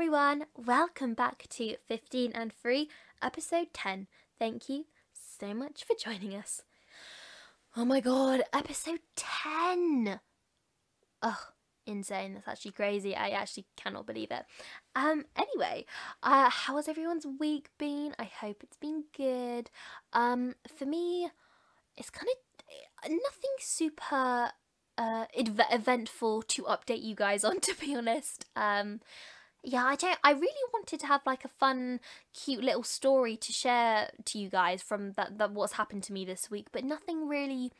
everyone, welcome back to 15 and Free, episode 10. Thank you so much for joining us. Oh my god, episode 10! Ugh, insane. That's actually crazy. I actually cannot believe it. Um, anyway, uh, how has everyone's week been? I hope it's been good. Um, for me, it's kind of nothing super uh ev- eventful to update you guys on to be honest um yeah i don't i really wanted to have like a fun cute little story to share to you guys from that, that what's happened to me this week but nothing really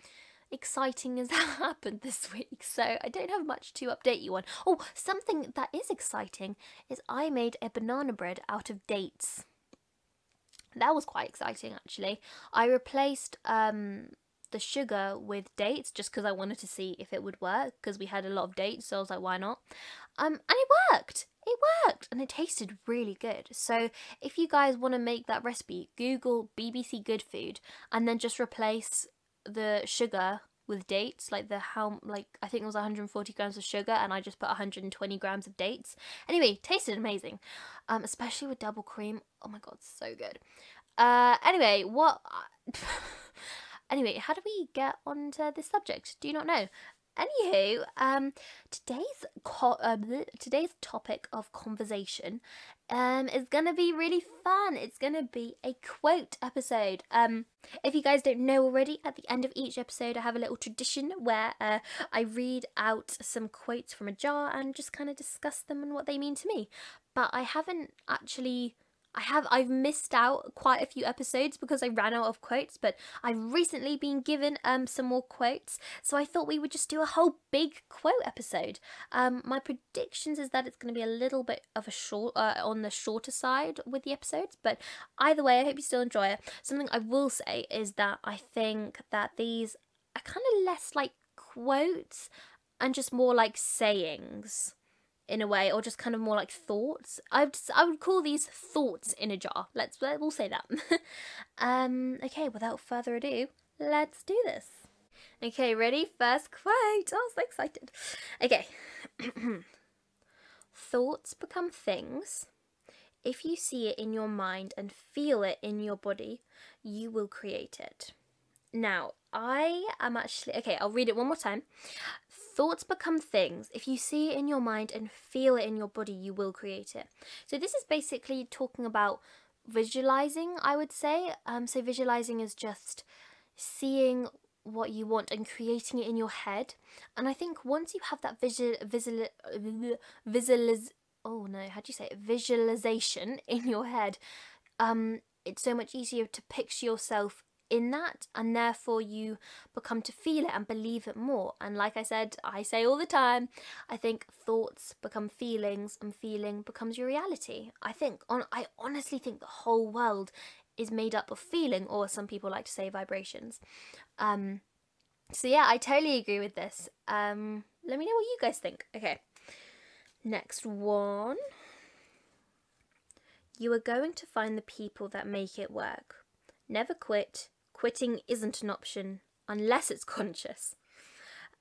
exciting has happened this week so i don't have much to update you on. Oh something that is exciting is i made a banana bread out of dates. That was quite exciting actually. I replaced um the sugar with dates just because I wanted to see if it would work because we had a lot of dates, so I was like, why not? Um, and it worked. It worked, and it tasted really good. So if you guys want to make that recipe, Google BBC Good Food, and then just replace the sugar with dates like the how like i think it was 140 grams of sugar and i just put 120 grams of dates anyway tasted amazing um especially with double cream oh my god so good uh anyway what Anyway, how do we get onto this subject? Do you not know? Anywho, um, today's co- uh, today's topic of conversation um is gonna be really fun. It's gonna be a quote episode. Um, if you guys don't know already, at the end of each episode, I have a little tradition where uh, I read out some quotes from a jar and just kind of discuss them and what they mean to me. But I haven't actually I have I've missed out quite a few episodes because I ran out of quotes, but I've recently been given um some more quotes, so I thought we would just do a whole big quote episode. Um, my predictions is that it's going to be a little bit of a short uh, on the shorter side with the episodes, but either way, I hope you still enjoy it. Something I will say is that I think that these are kind of less like quotes and just more like sayings in a way, or just kind of more like thoughts. I would I would call these thoughts in a jar. Let's we'll say that. um, okay, without further ado, let's do this. Okay, ready? First quote. Oh, so excited. Okay. Thoughts become things. If you see it in your mind and feel it in your body, you will create it. Now, I am actually okay, I'll read it one more time. Thoughts become things. If you see it in your mind and feel it in your body, you will create it. So, this is basically talking about visualizing, I would say. Um, so, visualizing is just seeing what you want and creating it in your head. And I think once you have that visual, visual, visualiz, oh no, how do you say it? Visualization in your head, um, it's so much easier to picture yourself in that and therefore you become to feel it and believe it more. And like i said i say all the time i think thoughts become feelings and feeling becomes your reality. I think on i honestly think the whole world is made up of feeling or some people like to say vibrations. Um so yeah i totally agree with this. Um let me know what you guys think. Okay next one. You are going to find the people that make it work. Never quit quitting isn't an option unless it's conscious.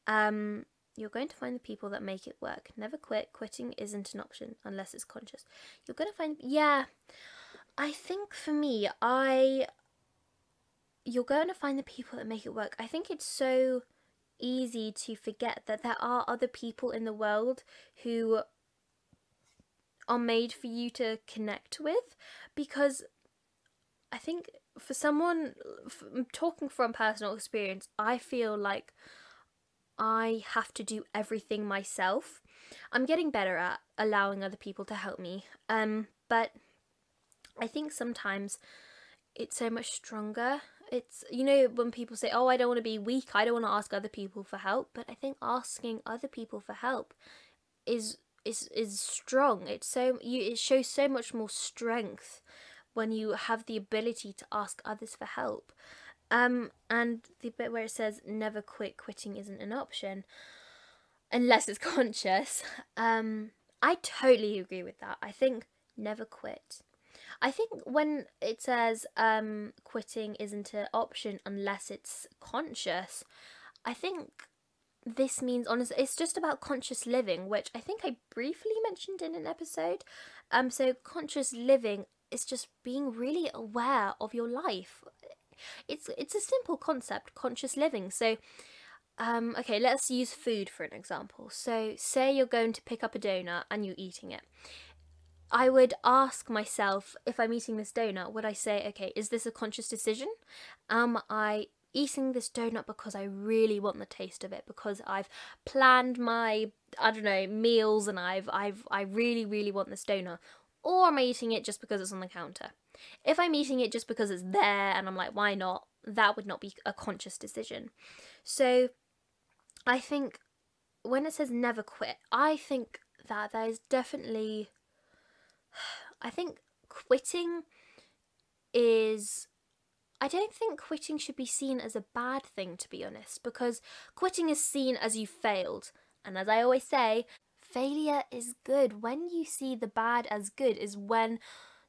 Um, you're going to find the people that make it work. Never quit. Quitting isn't an option unless it's conscious. You're going to find, yeah. I think for me, I. You're going to find the people that make it work. I think it's so easy to forget that there are other people in the world who are made for you to connect with because I think for someone talking from personal experience, I feel like I have to do everything myself. I'm getting better at allowing other people to help me. Um, but I think sometimes it's so much stronger. It's you know when people say, "Oh, I don't want to be weak. I don't want to ask other people for help." But I think asking other people for help is is is strong. It's so you it shows so much more strength when you have the ability to ask others for help. Um, and the bit where it says never quit, quitting isn't an option unless it's conscious. Um, I totally agree with that. I think never quit. I think when it says um, quitting isn't an option unless it's conscious, I think this means honestly it's just about conscious living, which I think I briefly mentioned in an episode. Um, so conscious living is just being really aware of your life. It's it's a simple concept, conscious living. So, um, okay, let's use food for an example. So, say you're going to pick up a donut and you're eating it. I would ask myself if I'm eating this donut, would I say, okay, is this a conscious decision? Am I eating this donut because I really want the taste of it because I've planned my I don't know meals and I've I've I really really want this donut or am I eating it just because it's on the counter? If I'm eating it just because it's there and I'm like why not that would not be a conscious decision. So I think when it says never quit I think that there is definitely I think quitting is I don't think quitting should be seen as a bad thing, to be honest, because quitting is seen as you failed. And as I always say, failure is good. When you see the bad as good, is when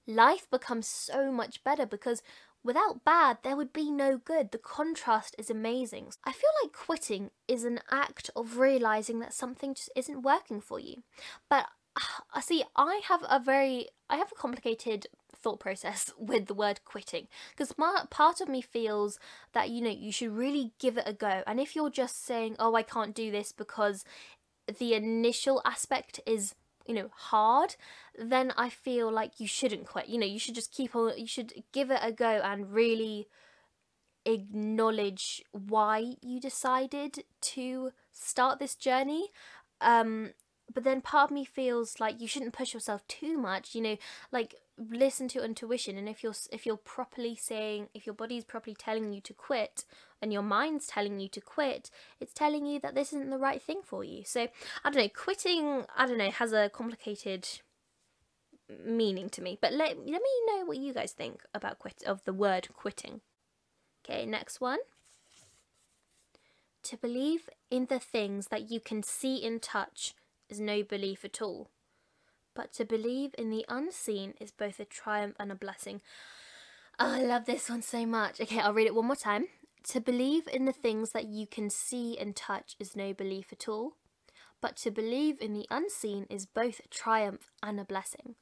life becomes so much better because without bad, there would be no good. The contrast is amazing. I feel like quitting is an act of realizing that something just isn't working for you. But I see, I have a very, I have a complicated thought process with the word quitting because part of me feels that you know you should really give it a go and if you're just saying oh I can't do this because the initial aspect is you know hard then I feel like you shouldn't quit you know you should just keep on you should give it a go and really acknowledge why you decided to start this journey. Um but then part of me feels like you shouldn't push yourself too much you know like listen to intuition and if you're if you're properly saying if your body's properly telling you to quit and your mind's telling you to quit it's telling you that this isn't the right thing for you. So i don't know quitting i don't know has a complicated meaning to me but let, let me know what you guys think about quit of the word quitting. Okay next one. To believe in the things that you can see and touch is no belief at all but to believe in the unseen is both a triumph and a blessing. Oh, I love this one so much. Okay, I'll read it one more time. To believe in the things that you can see and touch is no belief at all, but to believe in the unseen is both a triumph and a blessing.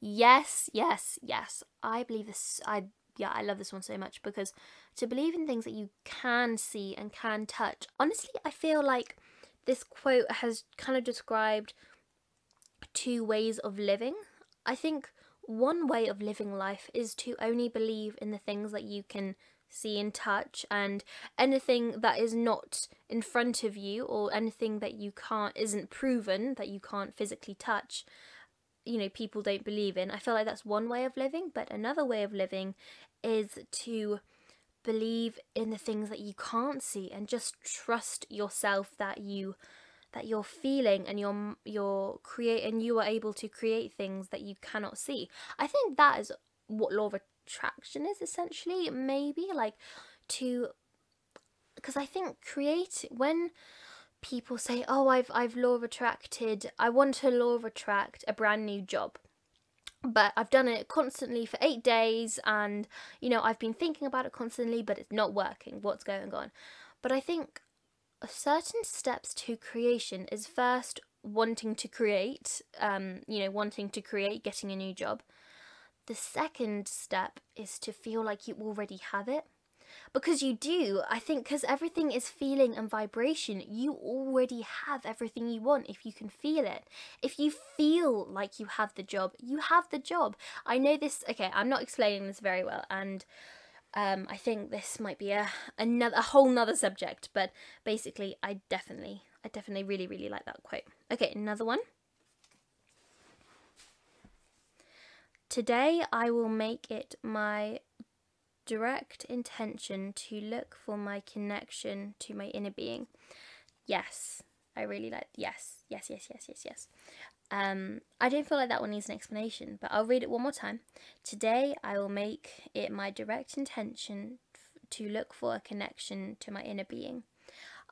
Yes, yes, yes. I believe this. I yeah, I love this one so much because to believe in things that you can see and can touch. Honestly, I feel like this quote has kind of described two ways of living. I think one way of living life is to only believe in the things that you can see and touch and anything that is not in front of you or anything that you can't isn't proven that you can't physically touch you know people don't believe in i feel like that's one way of living but another way of living is to believe in the things that you can't see and just trust yourself that you that you're feeling and you're you're create and you are able to create things that you cannot see. I think that is what law of attraction is essentially maybe like to because I think create when people say oh I've I've law of attracted I want to law of attract a brand new job but I've done it constantly for eight days and you know I've been thinking about it constantly but it's not working what's going on but I think certain steps to creation is first wanting to create, um, you know, wanting to create, getting a new job. The second step is to feel like you already have it. Because you do, I think, because everything is feeling and vibration, you already have everything you want if you can feel it. If you feel like you have the job, you have the job. I know this, okay, I'm not explaining this very well, and um, I think this might be a another a whole nother subject, but basically, I definitely, I definitely really, really like that quote. Okay, another one. Today, I will make it my direct intention to look for my connection to my inner being. Yes, I really like. Yes, yes, yes, yes, yes, yes. Um, I don't feel like that one needs an explanation, but I'll read it one more time. Today, I will make it my direct intention to look for a connection to my inner being.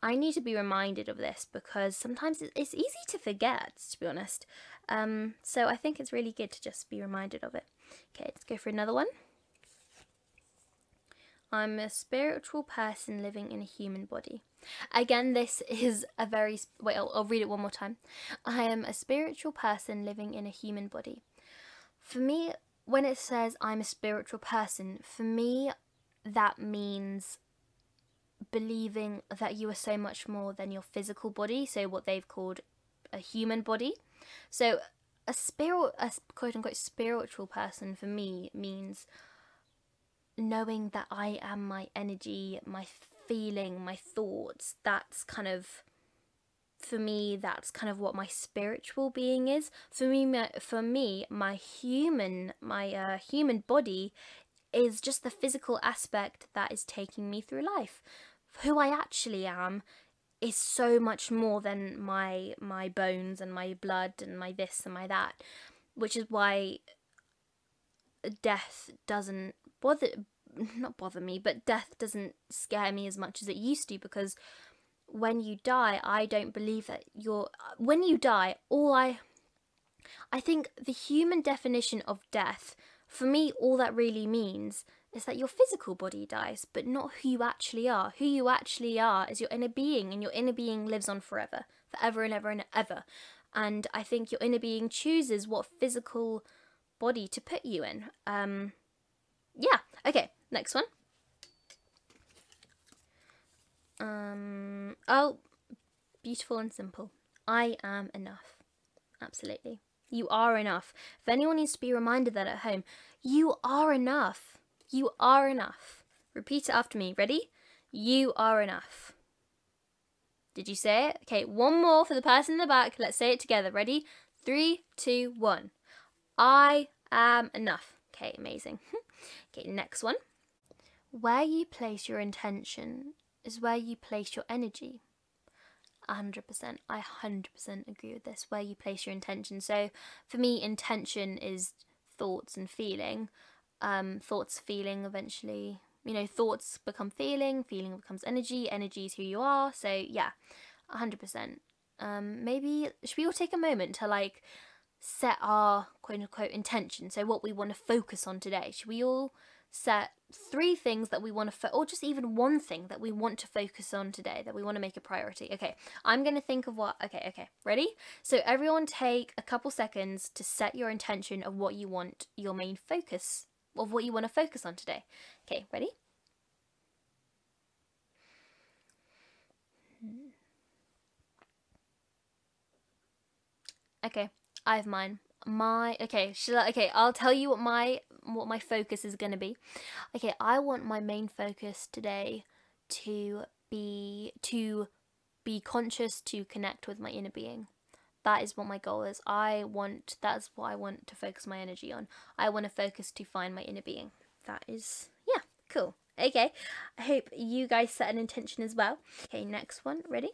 I need to be reminded of this because sometimes it's easy to forget, to be honest. Um, so I think it's really good to just be reminded of it. Okay, let's go for another one. I'm a spiritual person living in a human body. Again, this is a very. Wait, I'll, I'll read it one more time. I am a spiritual person living in a human body. for me, when it says I'm a spiritual person, for me, that means believing that you are so much more than your physical body, so what they've called a human body. So a spirit a quote unquote spiritual person for me means knowing that I am my energy, my feeling, my thoughts. That's kind of for me that's kind of what my spiritual being is for me my, for me my human my uh, human body is just the physical aspect that is taking me through life who i actually am is so much more than my my bones and my blood and my this and my that which is why death doesn't bother not bother me but death doesn't scare me as much as it used to because when you die, I don't believe that you're. When you die, all I. I think the human definition of death, for me, all that really means is that your physical body dies, but not who you actually are. Who you actually are is your inner being, and your inner being lives on forever, forever and ever and ever. And I think your inner being chooses what physical body to put you in. Um, yeah. Okay. Next one. Um, oh, beautiful and simple. I am enough. Absolutely. You are enough. If anyone needs to be reminded that at home, you are enough. You are enough. Repeat it after me. Ready? You are enough. Did you say it? Okay, one more for the person in the back. Let's say it together. Ready? Three, two, one. I am enough. Okay, amazing. okay, next one. Where you place your intention is where you place your energy. 100%. I 100% agree with this. Where you place your intention. So for me, intention is thoughts and feeling. Um, thoughts, feeling eventually. You know, thoughts become feeling, feeling becomes energy, energy is who you are. So yeah, 100%. Um, maybe should we all take a moment to like set our quote unquote intention? So what we want to focus on today. Should we all set three things that we want to, fo- or just even one thing that we want to focus on today, that we want to make a priority. Okay, I'm going to think of what, okay, okay, ready? So everyone take a couple seconds to set your intention of what you want your main focus, of what you want to focus on today. Okay, ready? Hmm. Okay, I have mine. My okay should I, okay i'll tell you what my what my focus is going to be. Okay i want my main focus today to be to be conscious to connect with my inner being. That is what my goal is. I want that's what i want to focus my energy on. I want to focus to find my inner being. That is yeah cool. Okay i hope you guys set an intention as well. Okay next one ready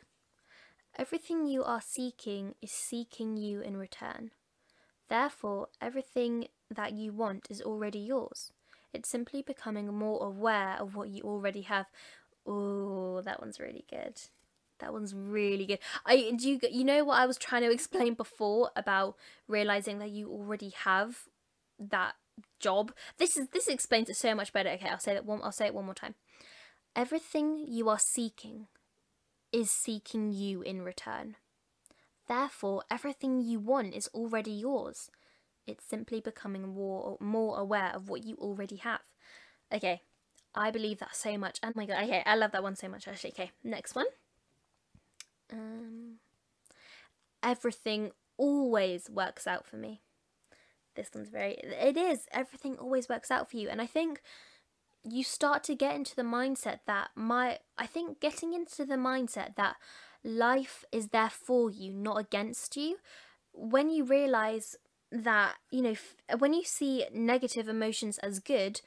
everything you are seeking is seeking you in return Therefore, everything that you want is already yours. It's simply becoming more aware of what you already have. Oh, that one's really good. That one's really good. I do you you know what I was trying to explain before about realizing that you already have that job. This is this explains it so much better. Okay, I'll say that one. I'll say it one more time. Everything you are seeking is seeking you in return. Therefore, everything you want is already yours. It's simply becoming more, more aware of what you already have. Okay, I believe that so much. Oh my god, okay, I love that one so much actually. Okay, next one. Um, everything always works out for me. This one's very, it is, everything always works out for you. And I think you start to get into the mindset that my, I think getting into the mindset that life is there for you, not against you. When you realize that, you know, f- when you see negative emotions as good,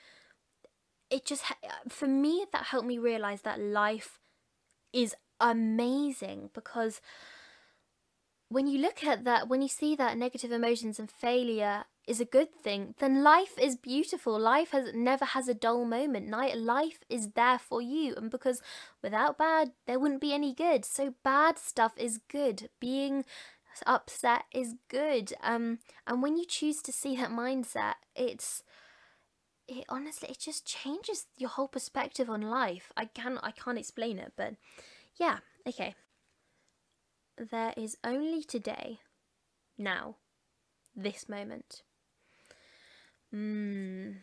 it just, for me, that helped me realize that life is amazing because when you look at that, when you see that negative emotions and failure is a good thing, then life is beautiful. Life has never has a dull moment. Life is there for you, and because without bad, there wouldn't be any good. So bad stuff is good. Being upset is good. Um, and when you choose to see that mindset, it's it honestly it just changes your whole perspective on life. I can I can't explain it, but yeah, okay. There is only today, now, this moment. Mm,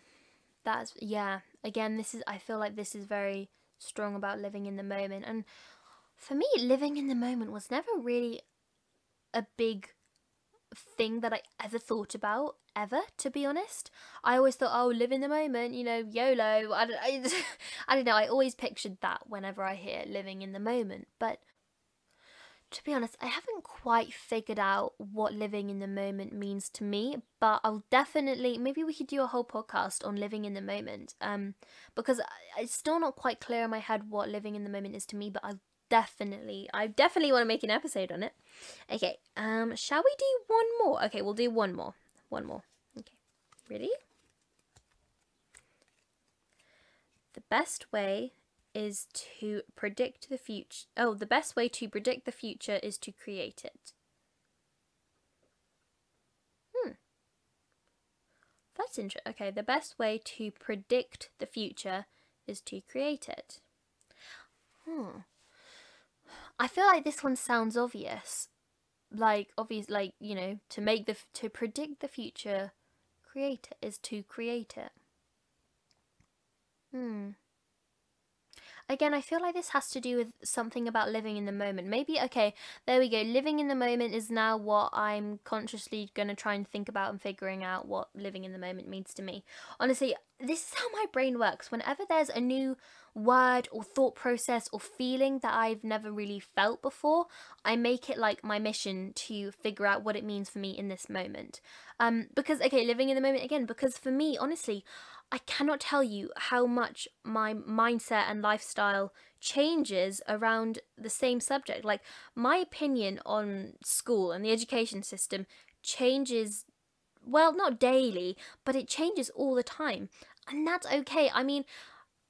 that's yeah. Again, this is. I feel like this is very strong about living in the moment, and for me, living in the moment was never really a big thing that I ever thought about ever to be honest. I always thought oh live in the moment you know YOLO. I don't, I, I don't know. I always pictured that whenever I hear living in the moment. But to be honest, I haven't quite figured out what living in the moment means to me, but I'll definitely maybe we could do a whole podcast on living in the moment. Um, because it's still not quite clear in my head what living in the moment is to me, but I definitely, I definitely want to make an episode on it. Okay, um, shall we do one more? Okay, we'll do one more, one more. Okay, ready? The best way is to predict the future. Oh, the best way to predict the future is to create it. Hmm. That's interesting. Okay, the best way to predict the future is to create it. Hmm. I feel like this one sounds obvious. Like obvious like, you know, to make the to predict the future, create it is to create it. Hmm. Again, I feel like this has to do with something about living in the moment. Maybe, okay, there we go. Living in the moment is now what I'm consciously going to try and think about and figuring out what living in the moment means to me. Honestly, this is how my brain works. Whenever there's a new word or thought process or feeling that I've never really felt before, I make it like my mission to figure out what it means for me in this moment. Um, because, okay, living in the moment again, because for me, honestly, I cannot tell you how much my mindset and lifestyle changes around the same subject. Like, my opinion on school and the education system changes, well, not daily, but it changes all the time. And that's okay. I mean,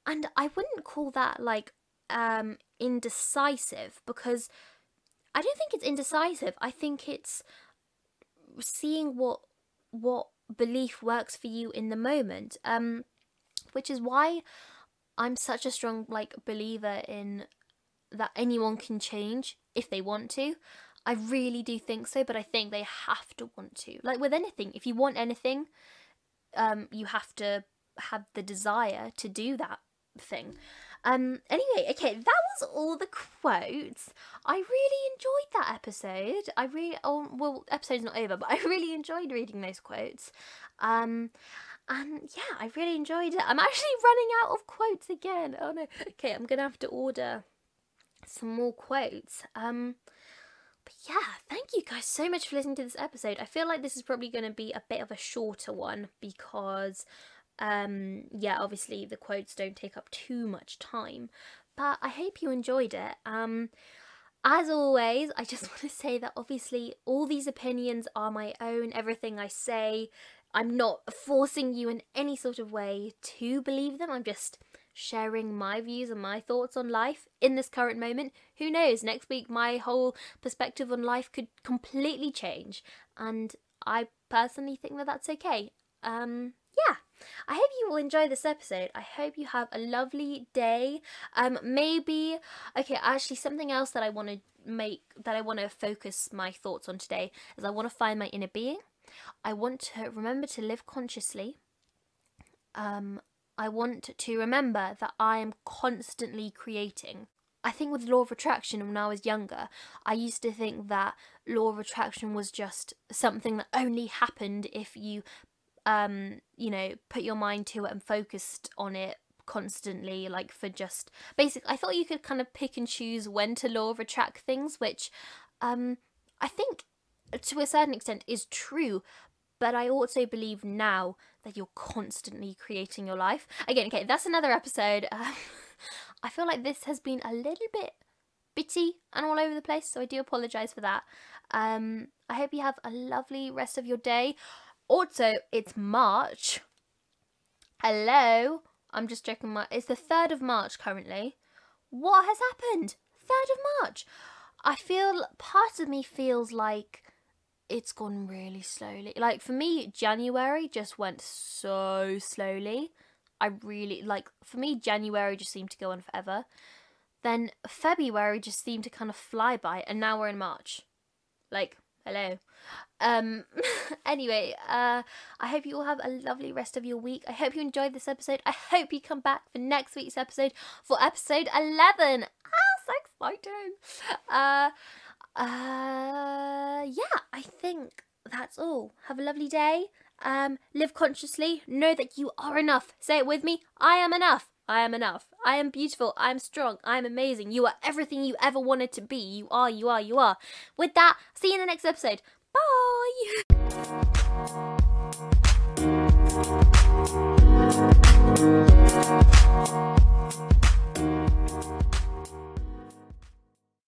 and I wouldn't call that like um indecisive because I don't think it's indecisive. I think it's seeing what what belief works for you in the moment. Um, which is why I'm such a strong like believer in that anyone can change if they want to. I really do think so, but I think they have to want to. Like with anything, if you want anything, um, you have to have the desire to do that thing. Um, anyway, okay, that was all the quotes. I really enjoyed that episode. I really, oh, well, episode's not over, but I really enjoyed reading those quotes. Um, and yeah, I really enjoyed it. I'm actually running out of quotes again. Oh no. Okay, I'm gonna have to order some more quotes. Um, but yeah, thank you guys so much for listening to this episode. I feel like this is probably going to be a bit of a shorter one because um, yeah, obviously the quotes don't take up too much time, but I hope you enjoyed it. Um, as always, I just want to say that obviously all these opinions are my own. Everything I say, I'm not forcing you in any sort of way to believe them. I'm just sharing my views and my thoughts on life in this current moment. Who knows, next week my whole perspective on life could completely change. And I personally think that that's okay. Um. I hope you will enjoy this episode. I hope you have a lovely day. Um, maybe okay. Actually, something else that I want to make that I want to focus my thoughts on today is I want to find my inner being. I want to remember to live consciously. Um, I want to remember that I am constantly creating. I think with law of attraction when I was younger, I used to think that law of attraction was just something that only happened if you um, you know, put your mind to it and focused on it constantly like for just basic I thought you could kind of pick and choose when to law of attract things which um I think to a certain extent is true but I also believe now that you're constantly creating your life. Again okay that's another episode. Um, I feel like this has been a little bit bitty and all over the place so I do apologize for that. Um I hope you have a lovely rest of your day also, it's March. Hello? I'm just checking my. It's the 3rd of March currently. What has happened? 3rd of March. I feel. Part of me feels like it's gone really slowly. Like for me, January just went so slowly. I really. Like for me, January just seemed to go on forever. Then February just seemed to kind of fly by, and now we're in March. Like, Hello. Um anyway, uh I hope you all have a lovely rest of your week. I hope you enjoyed this episode. I hope you come back for next week's episode for episode 11. Ah, so exciting. Uh uh yeah, I think that's all. Have a lovely day. Um live consciously. Know that you are enough. Say it with me. I am enough. I am enough. I am beautiful. I am strong. I am amazing. You are everything you ever wanted to be. You are, you are, you are. With that, see you in the next episode. Bye.